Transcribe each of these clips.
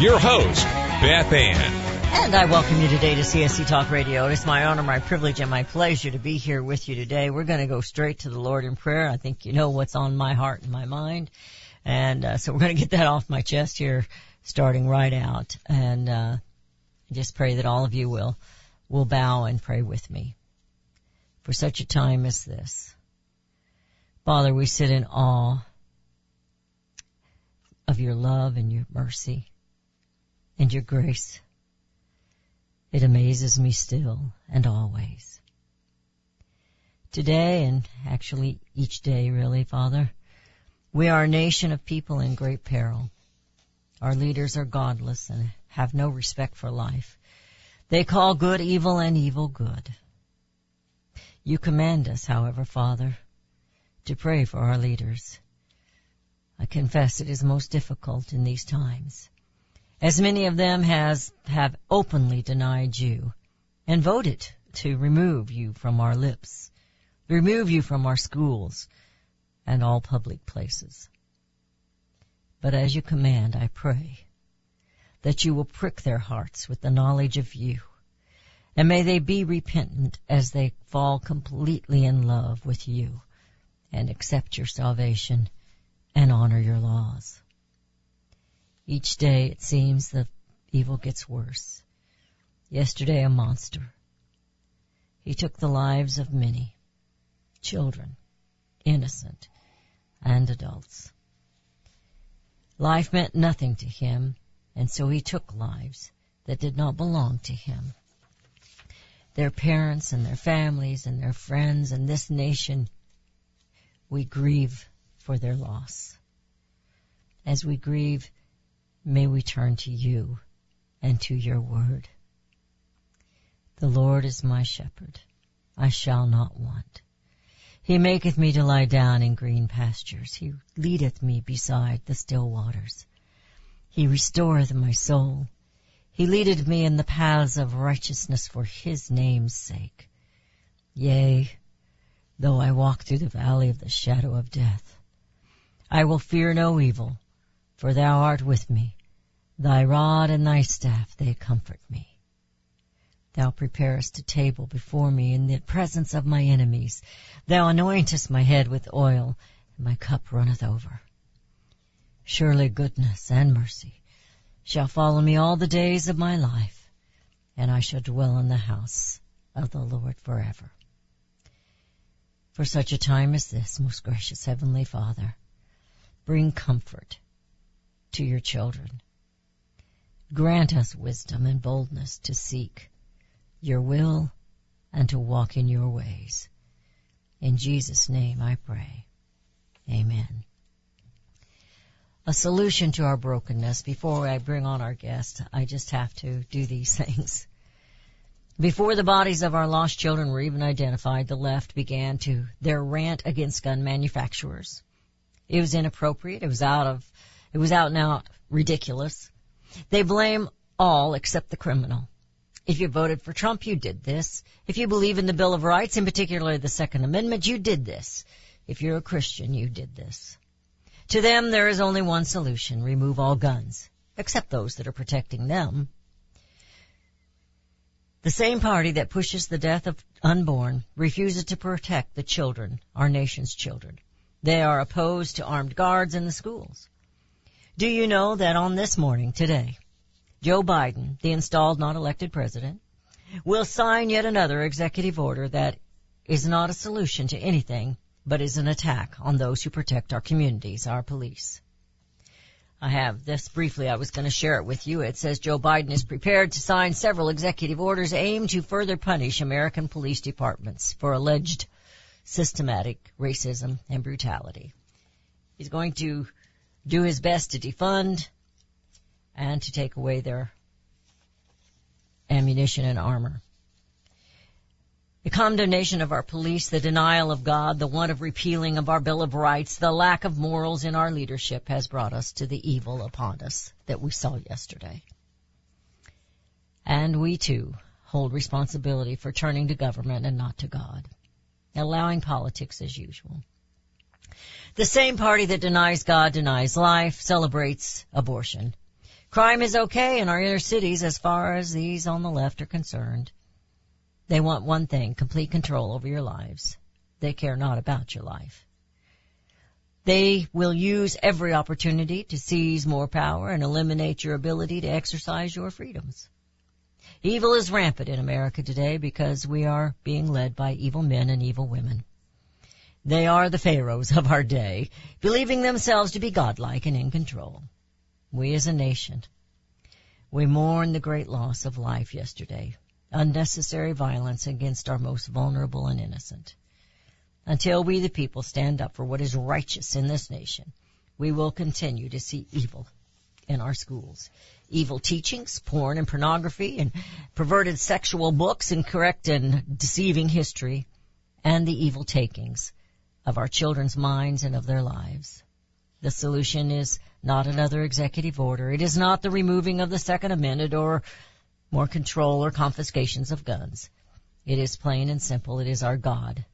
your host, Beth Ann. And I welcome you today to CSC Talk Radio. It's my honor, my privilege, and my pleasure to be here with you today. We're going to go straight to the Lord in prayer. I think you know what's on my heart and my mind. And uh, so we're going to get that off my chest here, starting right out. And uh, just pray that all of you will will bow and pray with me for such a time as this. Father, we sit in awe of your love and your mercy and your grace. It amazes me still and always. Today and actually each day really, Father, we are a nation of people in great peril. Our leaders are godless and have no respect for life. They call good evil and evil good. You command us, however, Father, to pray for our leaders. I confess it is most difficult in these times, as many of them has, have openly denied you and voted to remove you from our lips, remove you from our schools and all public places. But as you command, I pray that you will prick their hearts with the knowledge of you, and may they be repentant as they fall completely in love with you and accept your salvation and honor your laws. Each day it seems the evil gets worse. Yesterday a monster. He took the lives of many, children, innocent, and adults. Life meant nothing to him, and so he took lives that did not belong to him. Their parents and their families and their friends and this nation, we grieve for their loss. As we grieve, may we turn to you and to your word. The Lord is my shepherd. I shall not want. He maketh me to lie down in green pastures. He leadeth me beside the still waters. He restoreth my soul. He leadeth me in the paths of righteousness for his name's sake. Yea, though I walk through the valley of the shadow of death, I will fear no evil, for thou art with me. Thy rod and thy staff, they comfort me. Thou preparest a table before me in the presence of my enemies. Thou anointest my head with oil, and my cup runneth over. Surely goodness and mercy shall follow me all the days of my life, and I shall dwell in the house of the Lord forever. For such a time as this, most gracious Heavenly Father, bring comfort to your children. Grant us wisdom and boldness to seek your will and to walk in your ways. In Jesus' name I pray. Amen. A solution to our brokenness. Before I bring on our guest, I just have to do these things. Before the bodies of our lost children were even identified, the left began to their rant against gun manufacturers. It was inappropriate. It was out of, it was out and out ridiculous. They blame all except the criminal. If you voted for Trump, you did this. If you believe in the Bill of Rights, in particular the Second Amendment, you did this. If you're a Christian, you did this. To them, there is only one solution. Remove all guns. Except those that are protecting them. The same party that pushes the death of unborn refuses to protect the children, our nation's children. They are opposed to armed guards in the schools. Do you know that on this morning, today, Joe Biden, the installed not elected president, will sign yet another executive order that is not a solution to anything, but is an attack on those who protect our communities, our police. I have this briefly. I was going to share it with you. It says Joe Biden is prepared to sign several executive orders aimed to further punish American police departments for alleged systematic racism and brutality. He's going to do his best to defund and to take away their ammunition and armor. The condemnation of our police, the denial of God, the want of repealing of our Bill of Rights, the lack of morals in our leadership has brought us to the evil upon us that we saw yesterday. And we too hold responsibility for turning to government and not to God, allowing politics as usual. The same party that denies God denies life, celebrates abortion. Crime is okay in our inner cities as far as these on the left are concerned. They want one thing, complete control over your lives. They care not about your life. They will use every opportunity to seize more power and eliminate your ability to exercise your freedoms. Evil is rampant in America today because we are being led by evil men and evil women. They are the pharaohs of our day, believing themselves to be godlike and in control. We as a nation, we mourn the great loss of life yesterday, unnecessary violence against our most vulnerable and innocent. Until we the people stand up for what is righteous in this nation, we will continue to see evil in our schools. Evil teachings, porn and pornography, and perverted sexual books, incorrect and deceiving history, and the evil takings of our children's minds and of their lives. The solution is not another executive order. It is not the removing of the Second Amendment or more control or confiscations of guns. It is plain and simple. It is our God.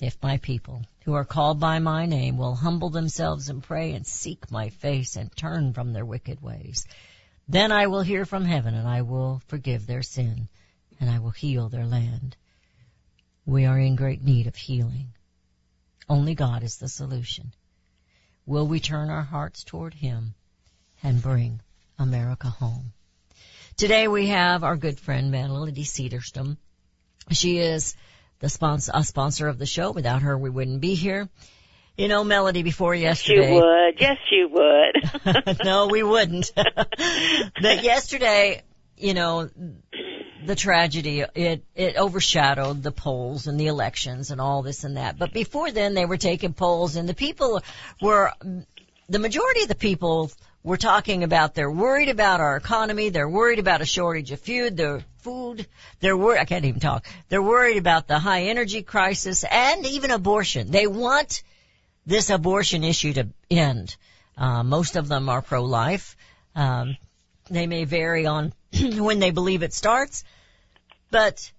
If my people who are called by my name will humble themselves and pray and seek my face and turn from their wicked ways, then I will hear from heaven and I will forgive their sin and I will heal their land. We are in great need of healing. Only God is the solution. Will we turn our hearts toward Him and bring America home? Today we have our good friend Melody Cedarstrom. She is the sponsor, a sponsor of the show. Without her, we wouldn't be here. You know, Melody, before yesterday. You would. Yes, you would. no, we wouldn't. but yesterday, you know, the tragedy, it, it overshadowed the polls and the elections and all this and that. But before then, they were taking polls and the people were, the majority of the people were talking about they're worried about our economy, they're worried about a shortage of food, the food, they're worried, I can't even talk, they're worried about the high energy crisis and even abortion. They want this abortion issue to end. Uh, most of them are pro-life. Um, they may vary on when they believe it starts, but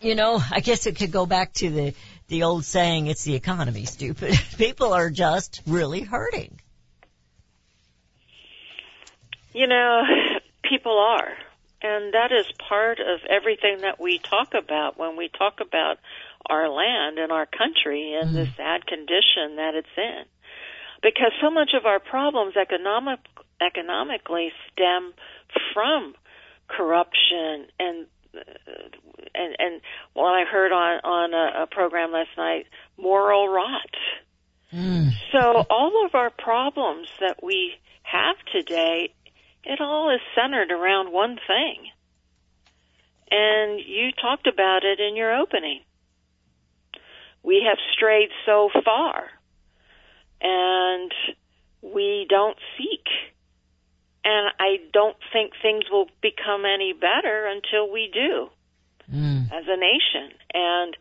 you know, I guess it could go back to the the old saying, "It's the economy, stupid." People are just really hurting. You know, people are. And that is part of everything that we talk about when we talk about our land and our country and the mm-hmm. sad condition that it's in. Because so much of our problems economic, economically stem from corruption and and and what I heard on on a, a program last night, moral rot. Hmm. So all of our problems that we have today it all is centered around one thing. And you talked about it in your opening. We have strayed so far and we don't seek. And I don't think things will become any better until we do Mm. as a nation. And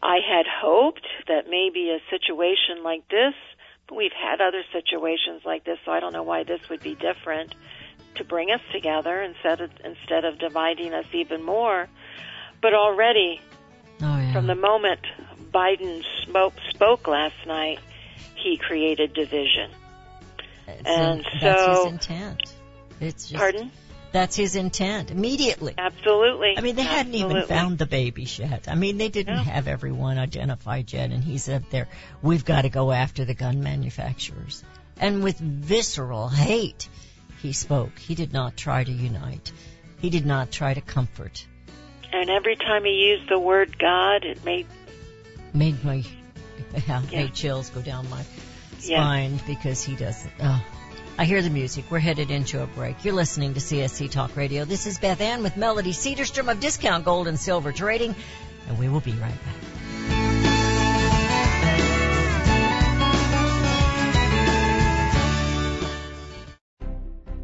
I had hoped that maybe a situation like this, we've had other situations like this, so I don't know why this would be different, to bring us together instead of, instead of dividing us even more. But already, Oh yeah. from the moment Biden spoke, spoke last night, he created division. It's and in- that's his so- intent. It's just, Pardon? That's his intent immediately. Absolutely. I mean, they hadn't even found the babies yet. I mean, they didn't No. have everyone identified yet, and he said there, we've got to go after the gun manufacturers. And with visceral hate, he spoke. He did not try to unite. He did not try to comfort. And every time he used the word God, it made Made my, yeah, Yeah. made chills go down my Yeah. spine because he doesn't. Oh. I hear the music. We're headed into a break. You're listening to CSC Talk Radio. This is Beth Ann with Melody Cedarstrom of Discount Gold and Silver Trading, and we will be right back.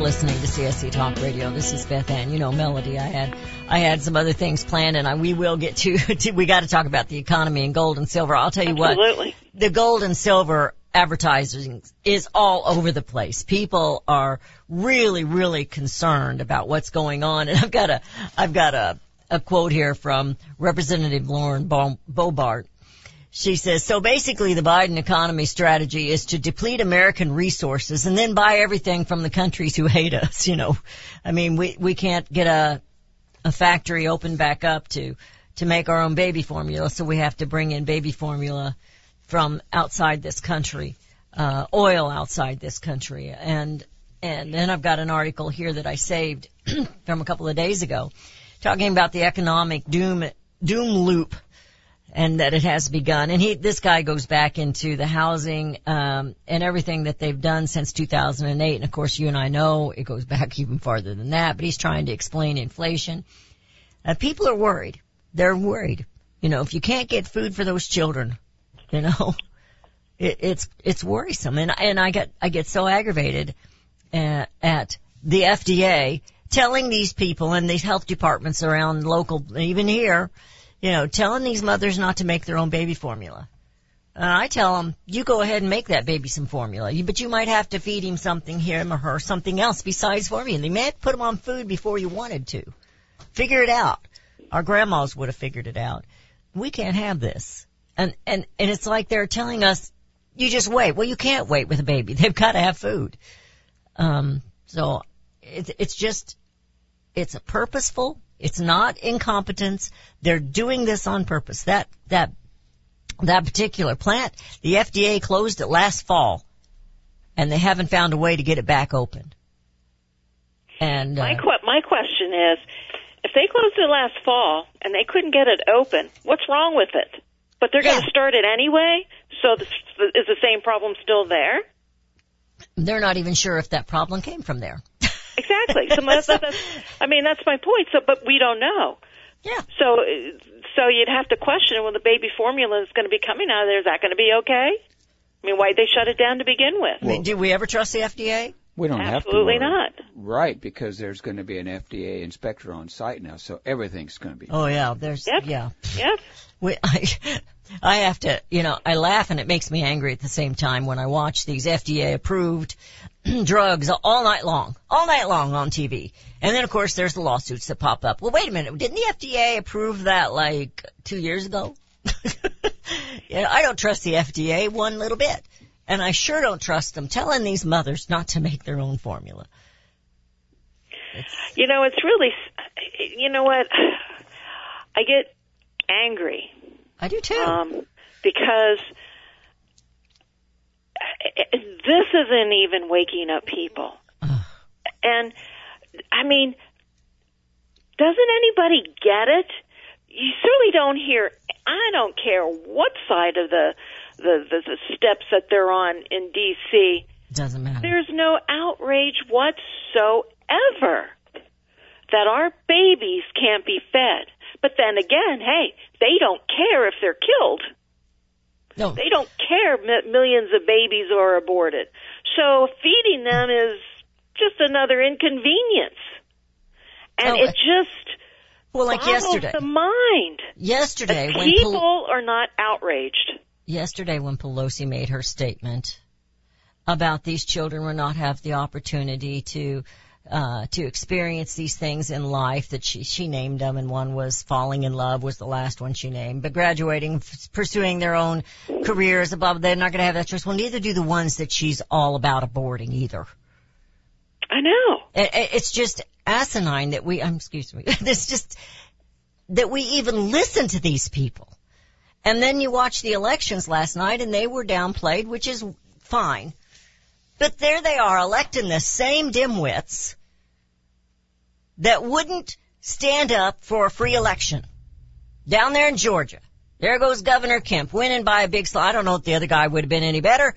listening to CSC Talk Radio. This is Beth Ann. You know, Melody. I had, I had some other things planned, and I, we will get to. to we got to talk about the economy and gold and silver. I'll tell you what. Absolutely. The gold and silver advertising is all over the place. People are really, really concerned about what's going on, and I've got a, I've got a, a quote here from Representative Lauren Bo- Boebert. She says, so basically the Biden economy strategy is to deplete American resources and then buy everything from the countries who hate us, you know. I mean, we, we can't get a, a factory open back up to, to make our own baby formula, so we have to bring in baby formula from outside this country, uh, oil outside this country. And, and then I've got an article here that I saved from a couple of days ago talking about the economic doom, doom loop and that it has begun. And he, this guy goes back into the housing, um, and everything that they've done since 2008. And of course, you and I know it goes back even farther than that, but he's trying to explain inflation. Uh, people are worried. They're worried. You know, if you can't get food for those children, you know, it, it's, it's worrisome. And, and I get, I get so aggravated at, at the FDA telling these people and these health departments around local, even here, you know, telling these mothers not to make their own baby formula. And I tell them, you go ahead and make that baby some formula, but you might have to feed him something, him or her, something else besides formula. You may have to put him on food before you wanted to. Figure it out. Our grandmas would have figured it out. We can't have this. And, and, and it's like they're telling us, you just wait. Well, you can't wait with a baby. They've got to have food. Um, so it's, it's just, it's a purposeful It's not incompetence. They're doing this on purpose. That, that, that particular plant, the FDA closed it last fall and they haven't found a way to get it back open. And, My uh, que- my question is, if they closed it last fall and they couldn't get it open, what's wrong with it? But they're going to start it anyway. So the, is the same problem still there? they're not even sure if that problem came from there. Exactly. So that's, that's, I mean, that's my point. So, but we don't know. Yeah. So, so you'd have to question when the baby formula is going to be coming out of there. Is that going to be okay? I mean, why'd they shut it down to begin with? I mean, do we ever trust the FDA? We don't have to. Absolutely not. Right, because there's going to be an FDA inspector on site now, so everything's going to be. Oh yeah, there's, Yep. yeah. Yep. We, I, I have to, you know, I laugh and it makes me angry at the same time when I watch these FDA approved drugs all night long, all night long on TV. And then of course there's the lawsuits that pop up. Well, wait a minute. Didn't the FDA approve that like two years ago? you I don't trust the FDA one little bit. And I sure don't trust them telling these mothers not to make their own formula. You know, it's really, you know what? I get angry I do too. um, because this isn't even waking up people. Ugh. And I mean, doesn't anybody get it? You certainly don't hear. I don't care what side of the the, the, the steps that they're on in D.C. Doesn't matter. There's no outrage whatsoever that our babies can't be fed. But then again, hey, they don't care if they're killed. No. They don't care mi- millions of babies are aborted. So feeding them is just another inconvenience. And it just Well, like yesterday. the mind. Yesterday when People Pel- are not outraged. yesterday when Pelosi made her statement about these children will not have the opportunity to uh to experience these things in life that she she named them and one was falling in love was the last one she named but graduating f- pursuing their own careers above they're not going to have that choice well neither do the ones that she's all about aborting either I know. it, it- it's just asinine that we, um, excuse me, it's just that we even listen to these people. And then you watch the elections last night and they were downplayed, which is fine. But there they are electing the same dimwits that wouldn't stand up for a free election. Down there in Georgia. There goes Governor Kemp winning by a big slide. I don't know if the other guy would have been any better,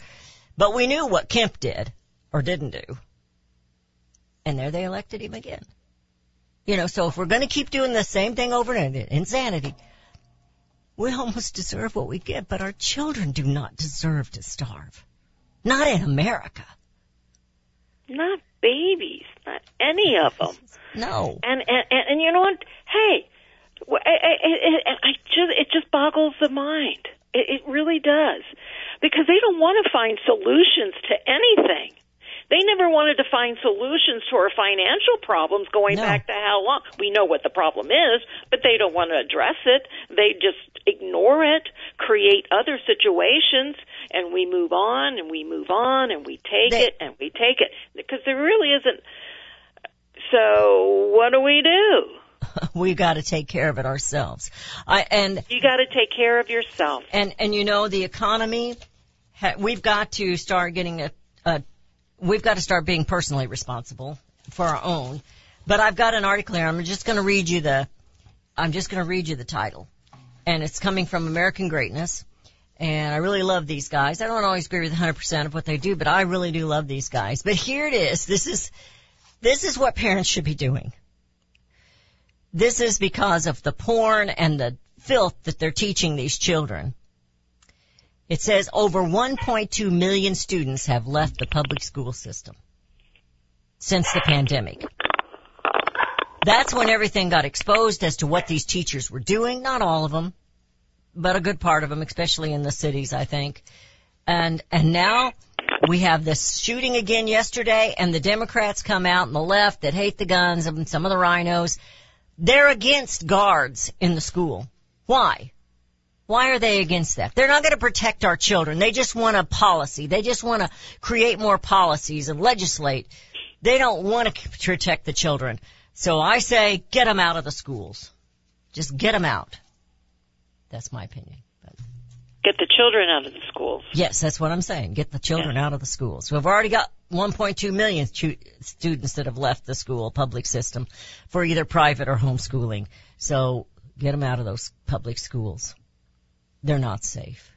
but we knew what Kemp did or didn't do and there they elected him again. You know, so if we're going to keep doing the same thing over and over, insanity, we almost deserve what we get, but our children do not deserve to starve. Not in America. Not babies, not any of them. No. And and and, and you know what? Hey, I, I, I, I just it just boggles the mind. It, it really does, because they don't want to find solutions to anything. They never wanted to find solutions to our financial problems going No. back to how long. We know what the problem is, but they don't want to address it. They just ignore it, create other situations, and we move on and we move on and we take They- it and we take it because there really isn't. So what do we do? we got to take care of it ourselves. I, and You got to take care of yourself. And and you know the economy, ha, we've got to start getting a, a, we've got to start being personally responsible for our own. But I've got an article here. I'm just going to read you the, I'm just going to read you the title, and it's coming from American Greatness. And I really love these guys. I don't always agree with 100% of what they do, but I really do love these guys. But here it is. This is, this is what parents should be doing. This is because of the porn and the filth that they're teaching these children. It says over 1.2 million students have left the public school system since the pandemic. That's when everything got exposed as to what these teachers were doing. Not all of them, but a good part of them, especially in the cities, I think. And, and now we have this shooting again yesterday and the Democrats come out and the left that hate the guns and some of the RINOs. They're against guards in the school. Why? Why are they against that? They're not going to protect our children. They just want a policy. They just want to create more policies and legislate. They don't want to protect the children. So I say get them out of the schools. Just get them out. That's my opinion. Get the children out of the schools. yes, that's what I'm saying. Get the children out of the schools. We've already got 1.2 million stu- students that have left the school public system for either private or homeschooling. So get them out of those public schools. They're not safe.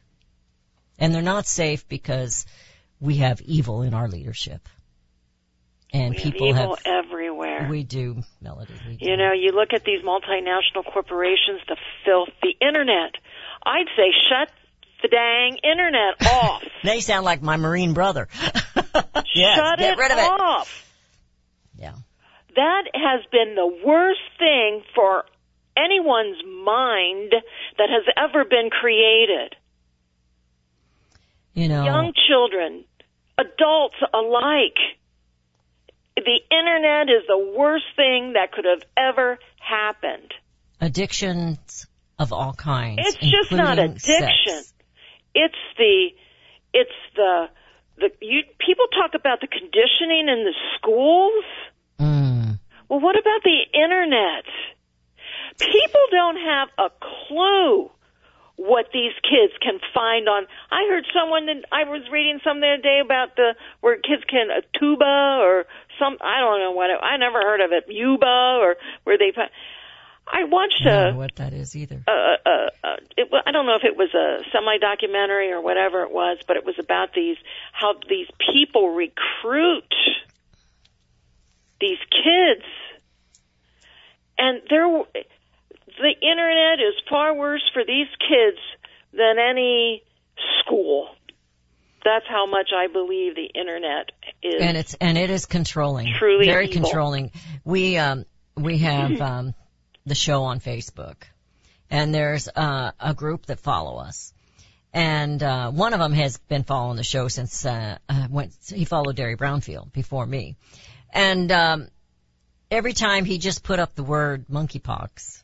And they're not safe because we have evil in our leadership. And We people have evil have, everywhere. we do, Melody. We do. You know, you look at these multinational corporations, the filth, the internet. I'd say shut the dang internet off. They sound like my Marine brother. yes, shut get it rid of it. off. Yeah. That has been the worst thing for anyone's mind that has ever been created. You know, Young children, adults alike. The internet is the worst thing that could have ever happened. addictions of all kinds. It's just not addiction. sex. It's the, it's the, the, you, people talk about the conditioning in the schools. Mm. Well, what about the internet? People don't have a clue what these kids can find on. I heard someone that I was reading something the other day about the where kids can a tuba or some. I don't know what. It, I never heard of it. Yuba or where they. I watched I don't a know what that is either. uh, uh, uh, it, I don't know if it was a semi-documentary or whatever it was, but it was about these how these people recruit these kids, and there the internet is far worse for these kids than any school. That's how much I believe the internet is. and it's and it is controlling, Truly very evil. controlling. We um we have um the show on Facebook, and there's uh, a group that follow us, and uh, one of them has been following the show since uh, uh when he followed Derry Brownfield before me, and um every time he just put up the word monkeypox.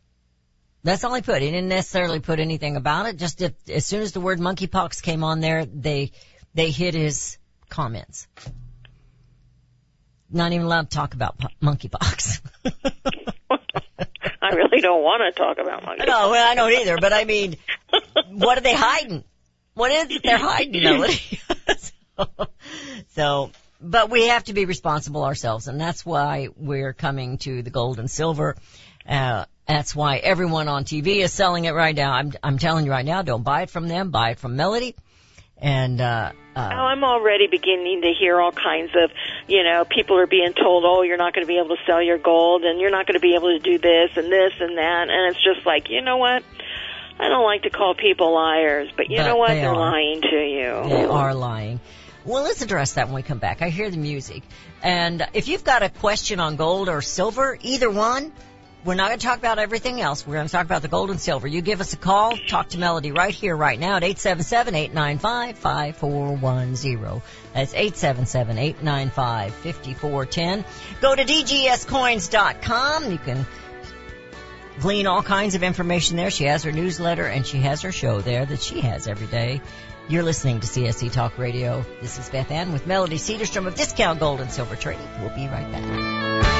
That's all he put. He didn't necessarily put anything about it. Just if, as soon as the word monkeypox came on there, they they hit his comments. Not even allowed to talk about po- monkeypox. I really don't want to talk about monkeys. no, well, I don't either. But I mean, what are they hiding? What is it they're hiding, Melody? so, so, but we have to be responsible ourselves, and that's why we're coming to the gold and silver. Uh, that's why everyone on TV is selling it right now. I'm, I'm telling you right now, don't buy it from them. Buy it from Melody. And, uh, Oh, uh, I'm already beginning to hear all kinds of, you know, people are being told, oh, you're not going to be able to sell your gold and you're not going to be able to do this and this and that. And it's just like, you know what? I don't like to call people liars, but you But know what? they They're are. lying to you. They are lying. Well, let's address that when we come back. I hear the music. And if you've got a question on gold or silver, either one, we're not going to talk about everything else. We're going to talk about the gold and silver. You give us a call, talk to Melody right here, right now at 877-895-5410. That's 877-895-5410. Go to dgscoins.com. You can glean all kinds of information there. She has her newsletter and she has her show there that she has every day. You're listening to CSC Talk Radio. This is Beth Ann with Melody Cedarstrom of Discount Gold and Silver Trading. We'll be right back.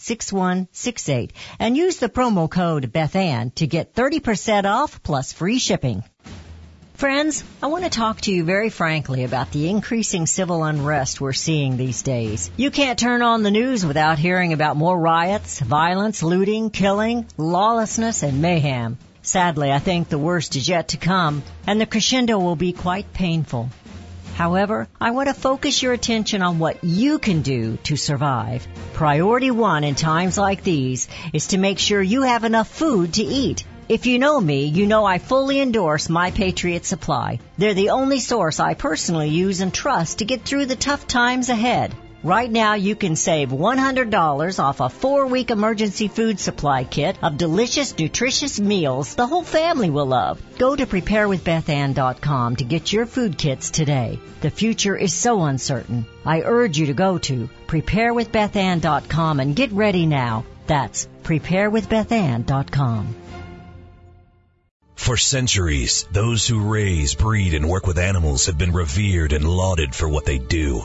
6168 and use the promo code BethAnn to get 30% off plus free shipping. Friends, I want to talk to you very frankly about the increasing civil unrest we're seeing these days. You can't turn on the news without hearing about more riots, violence, looting, killing, lawlessness, and mayhem. Sadly, I think the worst is yet to come, and the crescendo will be quite painful. However, I want to focus your attention on what you can do to survive. Priority one in times like these is to make sure you have enough food to eat. If you know me, you know I fully endorse My Patriot Supply. They're the only source I personally use and trust to get through the tough times ahead. Right now you can save $100 off a four week emergency food supply kit of delicious, nutritious meals the whole family will love. Go to preparewithbethann.com to get your food kits today. The future is so uncertain. I urge you to go to preparewithbethann.com and get ready now. That's preparewithbethann.com. For centuries, those who raise, breed, and work with animals have been revered and lauded for what they do.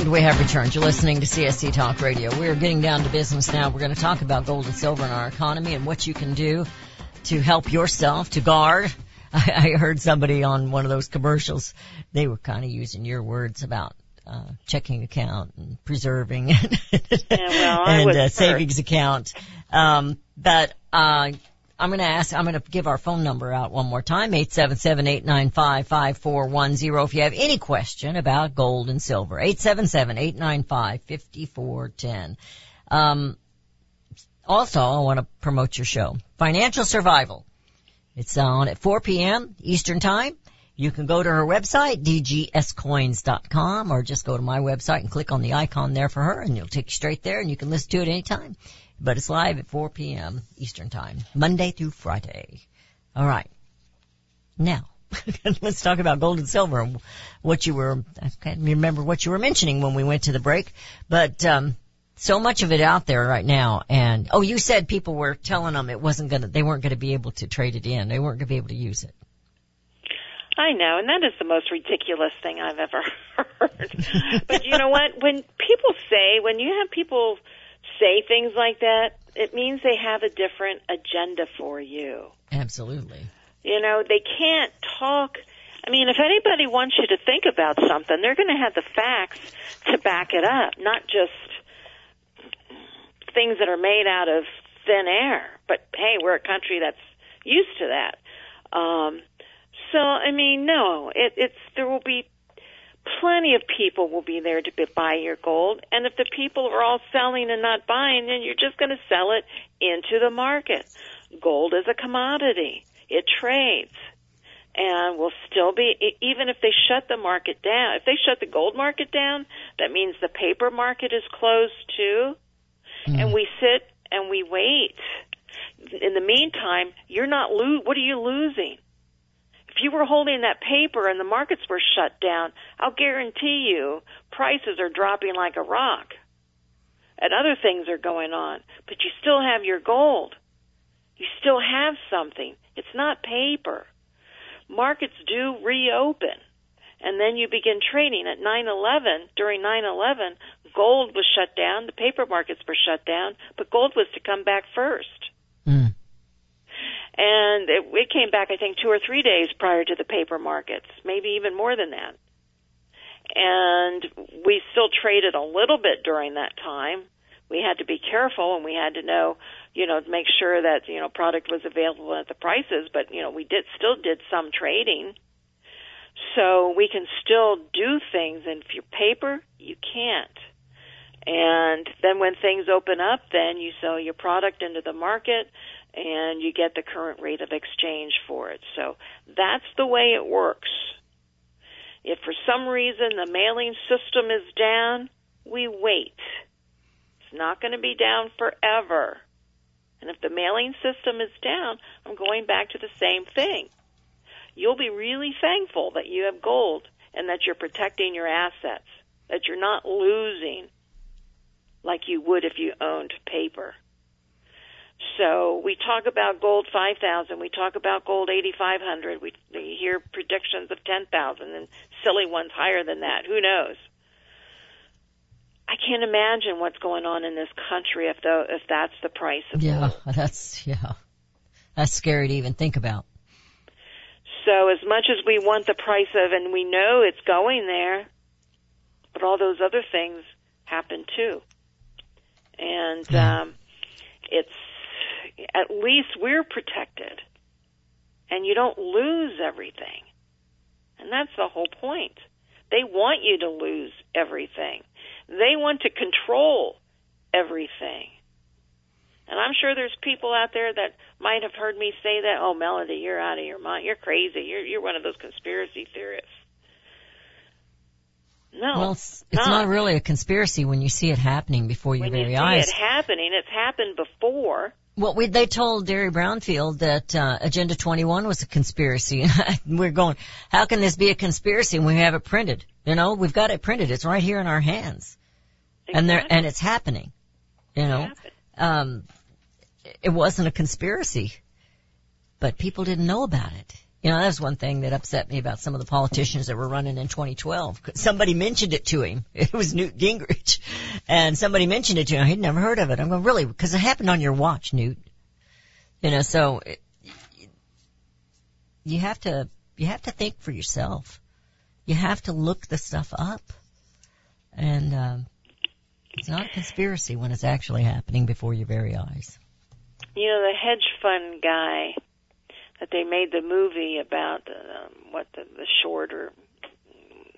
And we have returned. You're listening to CSC Talk Radio. We're getting down to business now. We're going to talk about gold and silver in our economy and what you can do to help yourself to guard. I, I heard somebody on one of those commercials. They were kind of using your words about uh, checking account and preserving well, and uh, savings account. Um, but uh, I'm going to ask. I'm going to give our phone number out one more time: eight seven seven eight nine five five four one zero. If you have any question about gold and silver, eight seven seven eight nine five fifty four ten. Um, also, I want to promote your show, Financial Survival. It's on at 4 p.m. Eastern Time. You can go to her website, dgscoins.com, or just go to my website and click on the icon there for her, and it'll take you straight there, and you can listen to it anytime. But it's live at 4 p.m. Eastern Time, Monday through Friday. All right. Now, let's talk about gold and silver. and What you were, I can't remember what you were mentioning when we went to the break, but um, so much of it out there right now. And oh, you said people were telling them it wasn't gonna, they weren't gonna be able to trade it in. They weren't gonna be able to use it. I know, and that is the most ridiculous thing I've ever heard. but you know what? When people say, when you have people say things like that, it means they have a different agenda for you. Absolutely. You know, they can't talk. I mean, if anybody wants you to think about something, they're going to have the facts to back it up, not just things that are made out of thin air. But hey, we're a country that's used to that. Um, So I mean, no, it, it's there will be plenty of people will be there to buy your gold, and if the people are all selling and not buying, then you're just going to sell it into the market. Gold is a commodity; it trades, and will still be even if they shut the market down. If they shut the gold market down, that means the paper market is closed too, hmm. and we sit and we wait. In the meantime, you're not lo- what are you losing? You were holding that paper and the markets were shut down, I'll guarantee you prices are dropping like a rock. And other things are going on, but you still have your gold. You still have something. It's not paper. Markets do reopen. And then you begin trading at 9/11. During 9/11, gold was shut down, the paper markets were shut down, but gold was to come back first Mm. And it, it came back I think two or three days prior to the paper markets, maybe even more than that. And we still traded a little bit during that time. We had to be careful and we had to know, you know, make sure that, you know, product was available at the prices, but you know, we did still did some trading. So we can still do things and if you're paper, you can't. And then when things open up, then you sell your product into the market and you get the current rate of exchange for it. So that's the way it works. If for some reason the mailing system is down, we wait. It's not going to be down forever. And if the mailing system is down, I'm going back to the same thing. You'll be really thankful that you have gold and that you're protecting your assets, that you're not losing like you would if you owned paper. So we talk about gold 5,000. We talk about gold 8,500. We, we hear predictions of 10,000 and silly ones higher than that. Who knows? I can't imagine what's going on in this country if the if that's the price of Yeah, gold. that's yeah. That's scary to even think about. So as much as we want the price of, and we know it's going there, but all those other things happen too. And Yeah. um, it's at least we're protected, and you don't lose everything. And that's the whole point. They want you to lose everything. They want to control everything. And I'm sure there's people out there that might have heard me say that, "Oh, Melody, you're out of your mind. You're crazy. You're you're one of those conspiracy theorists." No, well, it's, it's not really a conspiracy when you see it happening before your when you very see eyes. it happening, it's happened before. Well, we, they told Derry Brownfield that uh, Agenda 21 was a conspiracy. We're going, how can this be a conspiracy when we have it printed? You know, we've got it printed. It's right here in our hands, and there and it's happening. You know, um, it wasn't a conspiracy, but people didn't know about it. You know, that was one thing that upset me about some of the politicians that were running in 2012. Somebody mentioned it to him. It was Newt Gingrich. And somebody mentioned it to him. He'd never heard of it. I'm going, really? Because it happened on your watch, Newt. You know, so it, you have to, you have to think for yourself. You have to look the stuff up. And, um, it's not a conspiracy when it's actually happening before your very eyes. You know, the hedge fund guy that they made the movie about, um, what the, the short or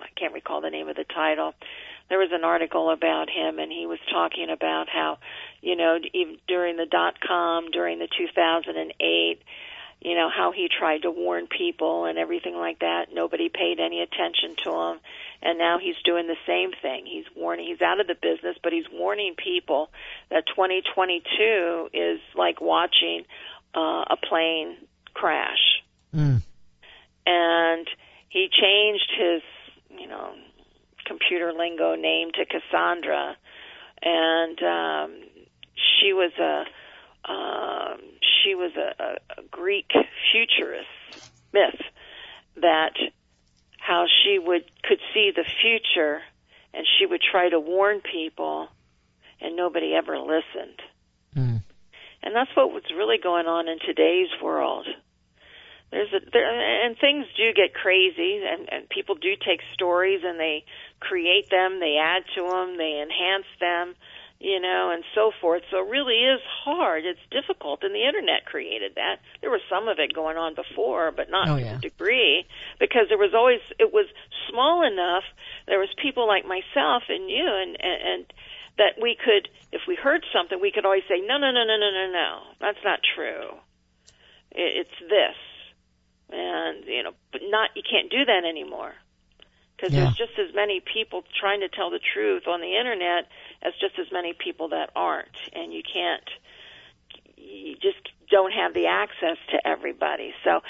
I can't recall the name of the title. There was an article about him, and he was talking about how, you know, even during the dot com, during the 2008, you know, how he tried to warn people and everything like that. Nobody paid any attention to him. And now he's doing the same thing. He's warning, he's out of the business, but he's warning people that 2022 is like watching uh, a plane crash. Mm. And he changed his, you know, computer lingo name to Cassandra. And um, she was a um, she was a, a, Greek futurist myth that how she would could see the future and she would try to warn people and nobody ever listened. Mm. And that's what was really going on in today's world. There's a there, and things do get crazy, and and people do take stories and they create them, they add to them, they enhance them. you know, and so forth. So it really is hard. It's difficult, and the internet created that. There was some of it going on before, but not Oh, to yeah. the degree because there was always it was small enough. There was people like myself and you, and and, and that we could, if we heard something, we could always say, no, no, no, no, no, no, no, that's not true. It, it's this, and you know, but not you can't do that anymore because Yeah. there's just as many people trying to tell the truth on the internet as just as many people that aren't, and you can't. You just don't have the access to everybody, so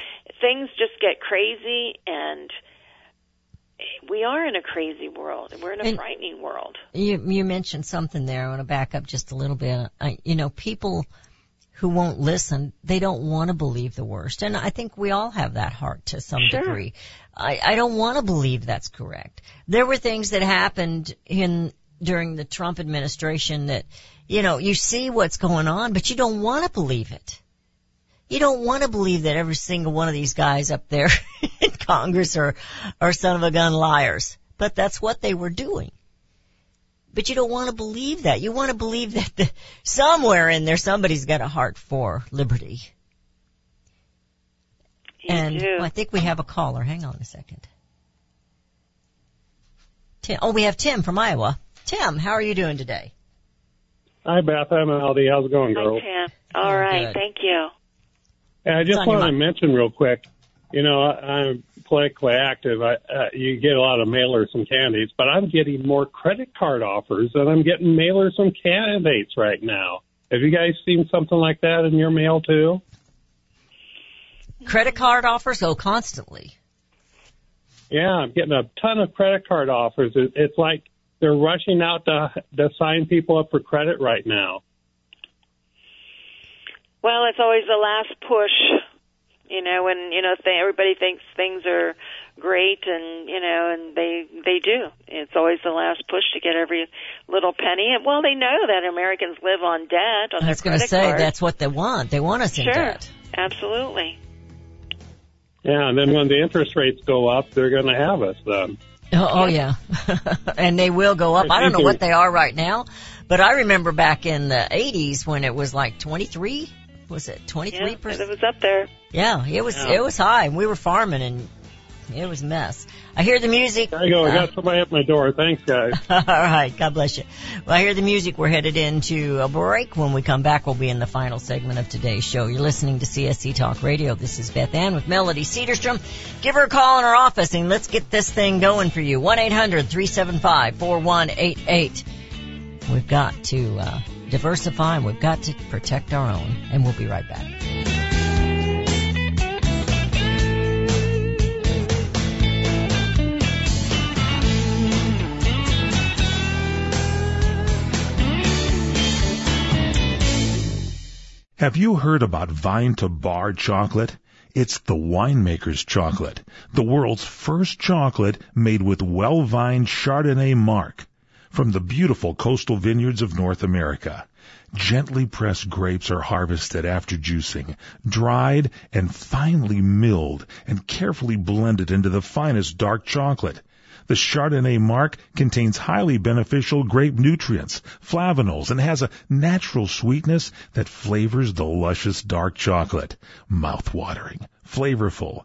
things just get crazy, and we are in a crazy world. We're in a And- frightening world. You you mentioned something there. I want to back up just a little bit. I, you know, people who won't listen, they don't want to believe the worst, and I think we all have that heart to some Sure. degree. I, I don't want to believe that's correct. There were things that happened in during the Trump administration that, you know, you see what's going on, but you don't want to believe it. You don't want to believe that every single one of these guys up there in Congress are, are son of a gun liars. But that's what they were doing. But you don't want to believe that. You want to believe that the, somewhere in there somebody's got a heart for liberty. You and do. I think we have a caller. Hang on a second. Tim, oh, we have Tim from Iowa. Tim, how are you doing today? Hi, Beth. I'm Aldi. How's it going, girl? Hi, girl? Tim. All right, good. thank you. Yeah, I just wanted to mention real quick. You know, I- I'm politically active. I, uh, you get a lot of mailers from candidates, but I'm getting more credit card offers than I'm getting mailers from candidates right now. Have you guys seen something like that in your mail too? Credit card offers go constantly. Yeah, I'm getting a ton of credit card offers. It, it's like they're rushing out to, to sign people up for credit right now. Well, it's always the last push, you know, when you know th- everybody thinks things are great, and you know, and they they do. It's always the last push to get every little penny. And well, they know that Americans live on debt on I their was going to say card. that's what they want. They want us in sure, debt. absolutely. Yeah, and then when the interest rates go up, they're going to have us then. Oh, oh yeah, and they will go up. I don't know what they are right now, but I remember back in the '80s when it was like 23. Was it 23 Yeah, it was up there. Yeah, it was. Yeah. It was high. We were farming, and it was a mess. I hear the music. There you go. I Uh, got somebody at my door. Thanks, guys. All right, God bless you. Well, I hear the music. We're headed into a break. When we come back, we'll be in the final segment of today's show. You're listening to CSC Talk Radio. This is Beth Ann with Melody Cedarstrom. Give her a call in our office and let's get this thing going for you. 1-800-375-4188. We've got to uh, diversify we've got to protect our own. And we'll be right back. Have you heard about Vine to Bar chocolate? It's the winemaker's chocolate, the world's first chocolate made with well-vined Chardonnay marc from the beautiful coastal vineyards of North America. Gently pressed grapes are harvested after juicing, dried and finely milled and carefully blended into the finest dark chocolate. The Chardonnay marc contains highly beneficial grape nutrients, flavanols, and has a natural sweetness that flavors the luscious dark chocolate. Mouth-watering, flavorful,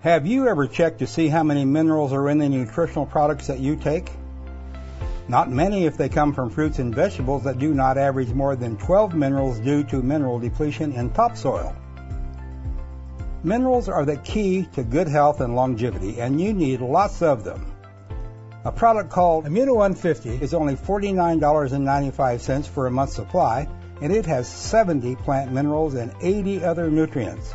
Have you ever checked to see how many minerals are in the nutritional products that you take? Not many if they come from fruits and vegetables that do not average more than 12 minerals due to mineral depletion in topsoil. Minerals are the key to good health and longevity, and you need lots of them. A product called Immuno 150 is only $49.95 for a month's supply, and it has 70 plant minerals and 80 other nutrients.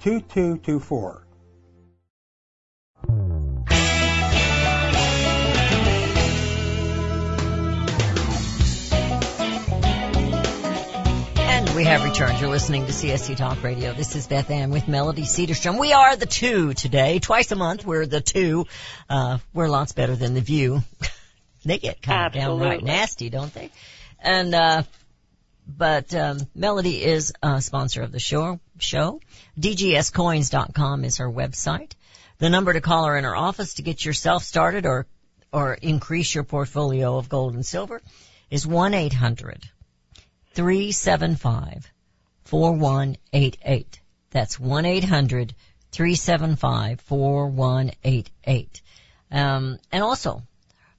2224. And we have returned. You're listening to CSC Talk Radio. This is Beth Ann with Melody Cedarstrom. We are the two today. Twice a month, we're the two. Uh, we're lots better than the view. they get kind of downright nasty, don't they? And, uh, but, um, Melody is a sponsor of the show, show. DGScoins.com is her website. The number to call her in her office to get yourself started or, or increase your portfolio of gold and silver is 1-800 375 4188. That's 1 800 375 4188. Um, and also,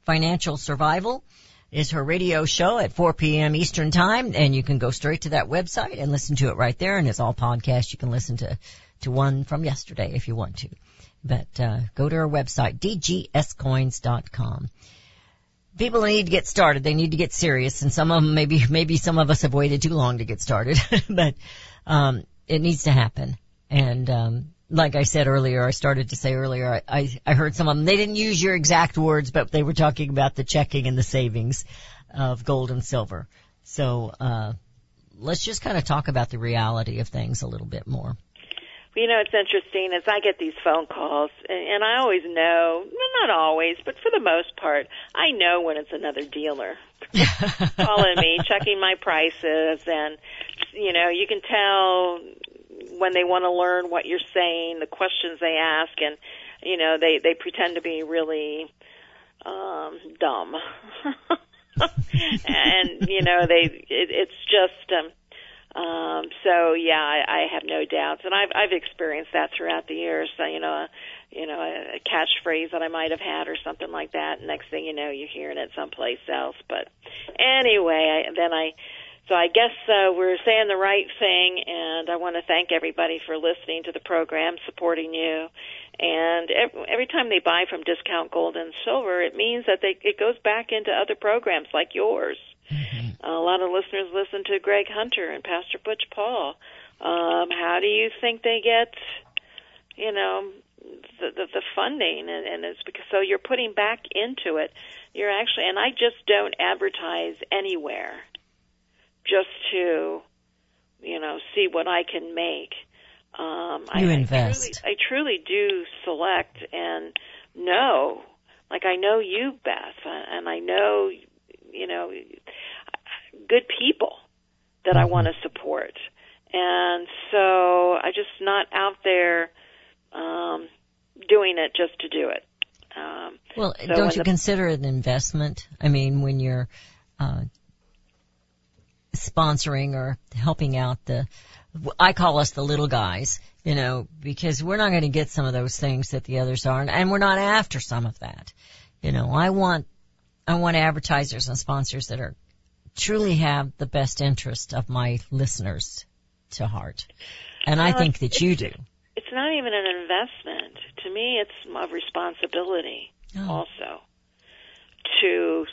Financial Survival is her radio show at 4 p.m. Eastern Time, and you can go straight to that website and listen to it right there, and it's all podcast. You can listen to, to one from yesterday if you want to. But, uh, go to her website, dgscoins.com people need to get started. They need to get serious, and some of them maybe maybe some of us have waited too long to get started, but um, it needs to happen. And um, like I said earlier, I started to say earlier, I, I I heard some of them. They didn't use your exact words, but they were talking about the checking and the savings of gold and silver. So uh, let's just kind of talk about the reality of things a little bit more. You know, it's interesting as I get these phone calls, and, and I always know, well, not always, but for the most part, I know when it's another dealer calling me, checking my prices, and you know, you can tell when they want to learn what you're saying, the questions they ask, and you know, they they pretend to be really um dumb. and you know, they it, it's just um um, so yeah, I, I have no doubts, and I've I've experienced that throughout the years. So, you know, a, you know, a, a catchphrase that I might have had or something like that. Next thing you know, you're hearing it someplace else. But anyway, I, then I, so I guess uh, we're saying the right thing, and I want to thank everybody for listening to the program, supporting you. And every, every time they buy from Discount Gold and Silver, it means that they it goes back into other programs like yours. A lot of listeners listen to Greg Hunter and Pastor Butch Paul. Um, how do you think they get, you know, the, the, the funding, and, and it's because so you're putting back into it. You're actually, and I just don't advertise anywhere, just to, you know, see what I can make. Um, You I, invest. I truly, I truly do select and know, like I know you, Beth, and I know, you know, good people that I want to support. And so I just not out there um, doing it just to do it. Um, Well, so don't you the- consider it an investment? I mean, when you're uh, sponsoring or helping out the, I call us the little guys, you know, because we're not going to get some of those things that the others are, and we're not after some of that. You know, I want, I want advertisers and sponsors that are truly have the best interest of my listeners to heart, and I think that you do. it's not even an investment. To me, it's a responsibility Oh. also to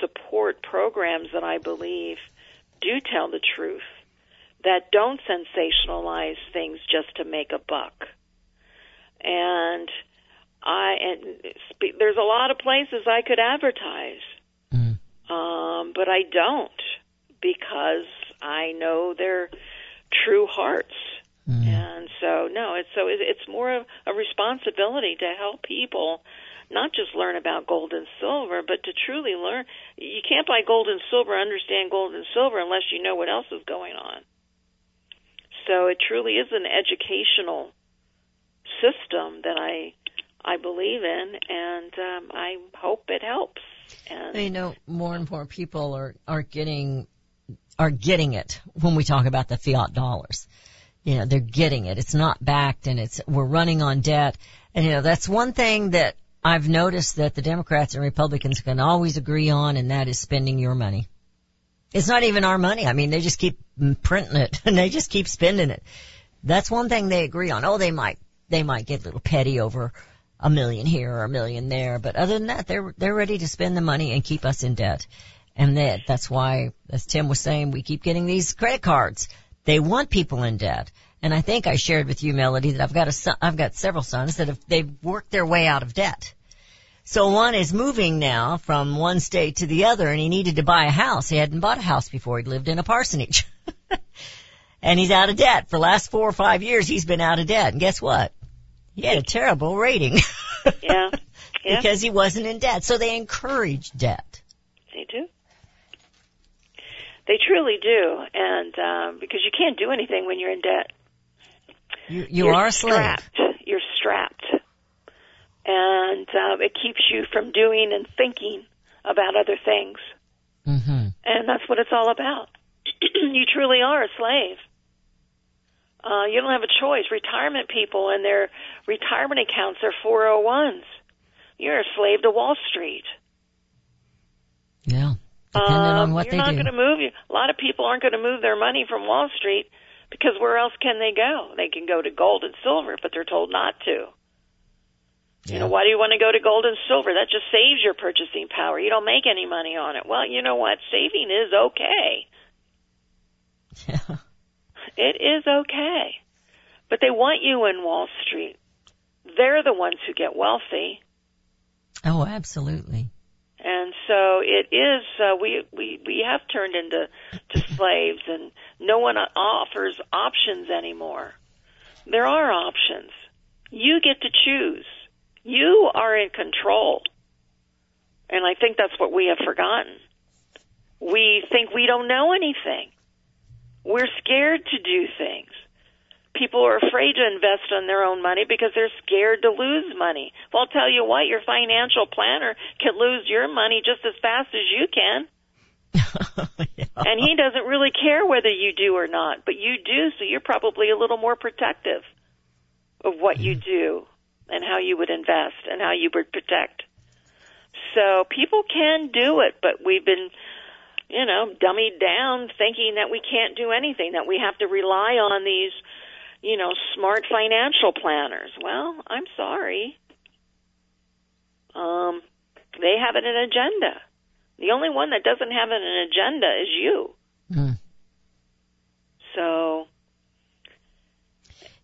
support programs that I believe do tell the truth, that don't sensationalize things just to make a buck. And I and spe- there's a lot of places I could advertise, Mm. um, but I don't because I know their true hearts. And so, no, it's so it, it's more of a responsibility to help people not just learn about gold and silver, but to truly learn. You can't buy gold and silver, understand gold and silver unless you know what else is going on. So it truly is an educational system that I I believe in, and um, I hope it helps. And You know, more and more people are are getting are getting it when we talk about the fiat dollars. You know, they're getting it. It's not backed, and it's we're running on debt. And you know, that's one thing that I've noticed that the Democrats and Republicans can always agree on, and that is spending your money. It's not even our money. I mean, they just keep printing it and they just keep spending it. That's one thing they agree on. Oh, they might they might get a little petty over a million here or a million there, but other than that, they're they're ready to spend the money and keep us in debt. And that that's why, as Tim was saying, we keep getting these credit cards. They want people in debt. And I think I shared with you, Melody, that I've got a son, I've got several sons that have they've worked their way out of debt. So one is moving now from one state to the other, and he needed to buy a house. He hadn't bought a house before. He'd lived in a parsonage. and he's out of debt. For the last four or five years, he's been out of debt. And guess what? He had a terrible rating. yeah, yeah, because he wasn't in debt. So they encourage debt. they do. They truly do, and um, because you can't do anything when you're in debt. You, you are a slave. Strapped. You're strapped, and um, it keeps you from doing and thinking about other things. hmm And that's what it's all about. you truly are a slave. Uh, you don't have a choice. Retirement people and their retirement accounts are 401s. You're a slave to Wall Street. Yeah. Depending on Um, what you're they not going to move. A lot of people aren't going to move their money from Wall Street because where else can they go? They can go to gold and silver, but they're told not to. You know, why do you want to go to gold and silver? That just saves your purchasing power. You don't make any money on it. Well, you know what? Saving is okay. Yeah. It is okay. But they want you in Wall Street. They're the ones who get wealthy. Oh, absolutely. And so it is. Uh, we we we have turned into to slaves, and no one offers options anymore. There are options. You get to choose. You are in control. And I think that's what we have forgotten. We think we don't know anything. We're scared to do things. People are afraid to invest on their own money because they're scared to lose money. Well, I'll tell you what, your financial planner can lose your money just as fast as you can. And he doesn't really care whether you do or not, but you do, so you're probably a little more protective of what you do and how you would invest and how you would protect. So people can do it, but we've been, you know, dummied down thinking that we can't do anything, that we have to rely on these, you know, smart financial planners. Well, I'm sorry. Um, they have an agenda. The only one that doesn't have an agenda is you. Mm. So You know, I-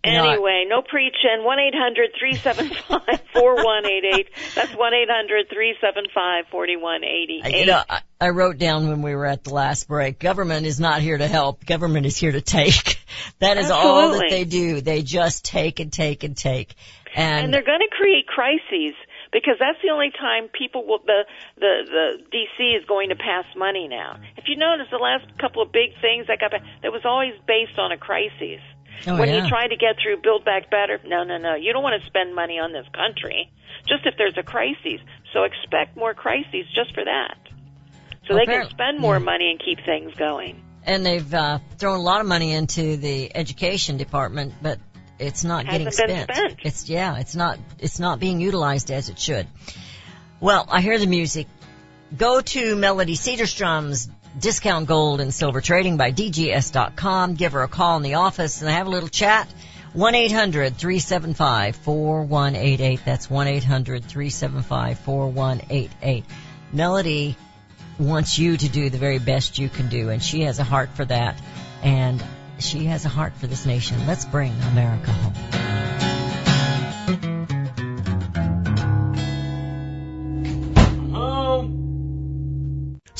Anyway, no preaching. One eight hundred three seven five four one eight eight. That's one eight hundred three seven five forty one eighty I- eight. You know, I, I wrote down when we were at the last break, government is not here to help. Government is here to take. That is all that they do. They just take and take and take. And, and they're going to create crises because that's the only time people will the the the DC is going to pass money now. If you notice the last couple of big things that got that was always based on a crisis. Oh, when yeah. you try to get through Build Back Better, no, no, no. You don't want to spend money on this country just if there's a crisis. So expect more crises just for that. So Well, they can spend more yeah. money and keep things going. and they've uh, thrown a lot of money into the education department, but it's not getting Hasn't spent. spent. It's yeah, it's not it's not being utilized as it should. Well, I hear the music. Go to Melody Cedarstrom's Discount Gold and Silver Trading by DGS.com. Give her a call in the office and have a little chat. 1-800-375-4188. That's 1-800-375-4188. Melody wants you to do the very best you can do, and she has a heart for that, and she has a heart for this nation. Let's bring America home.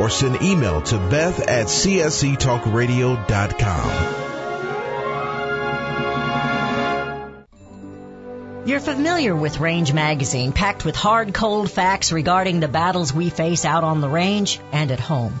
or send email to beth at csctalkradio.com. You're familiar with Range Magazine, packed with hard, cold facts regarding the battles we face out on the range and at home.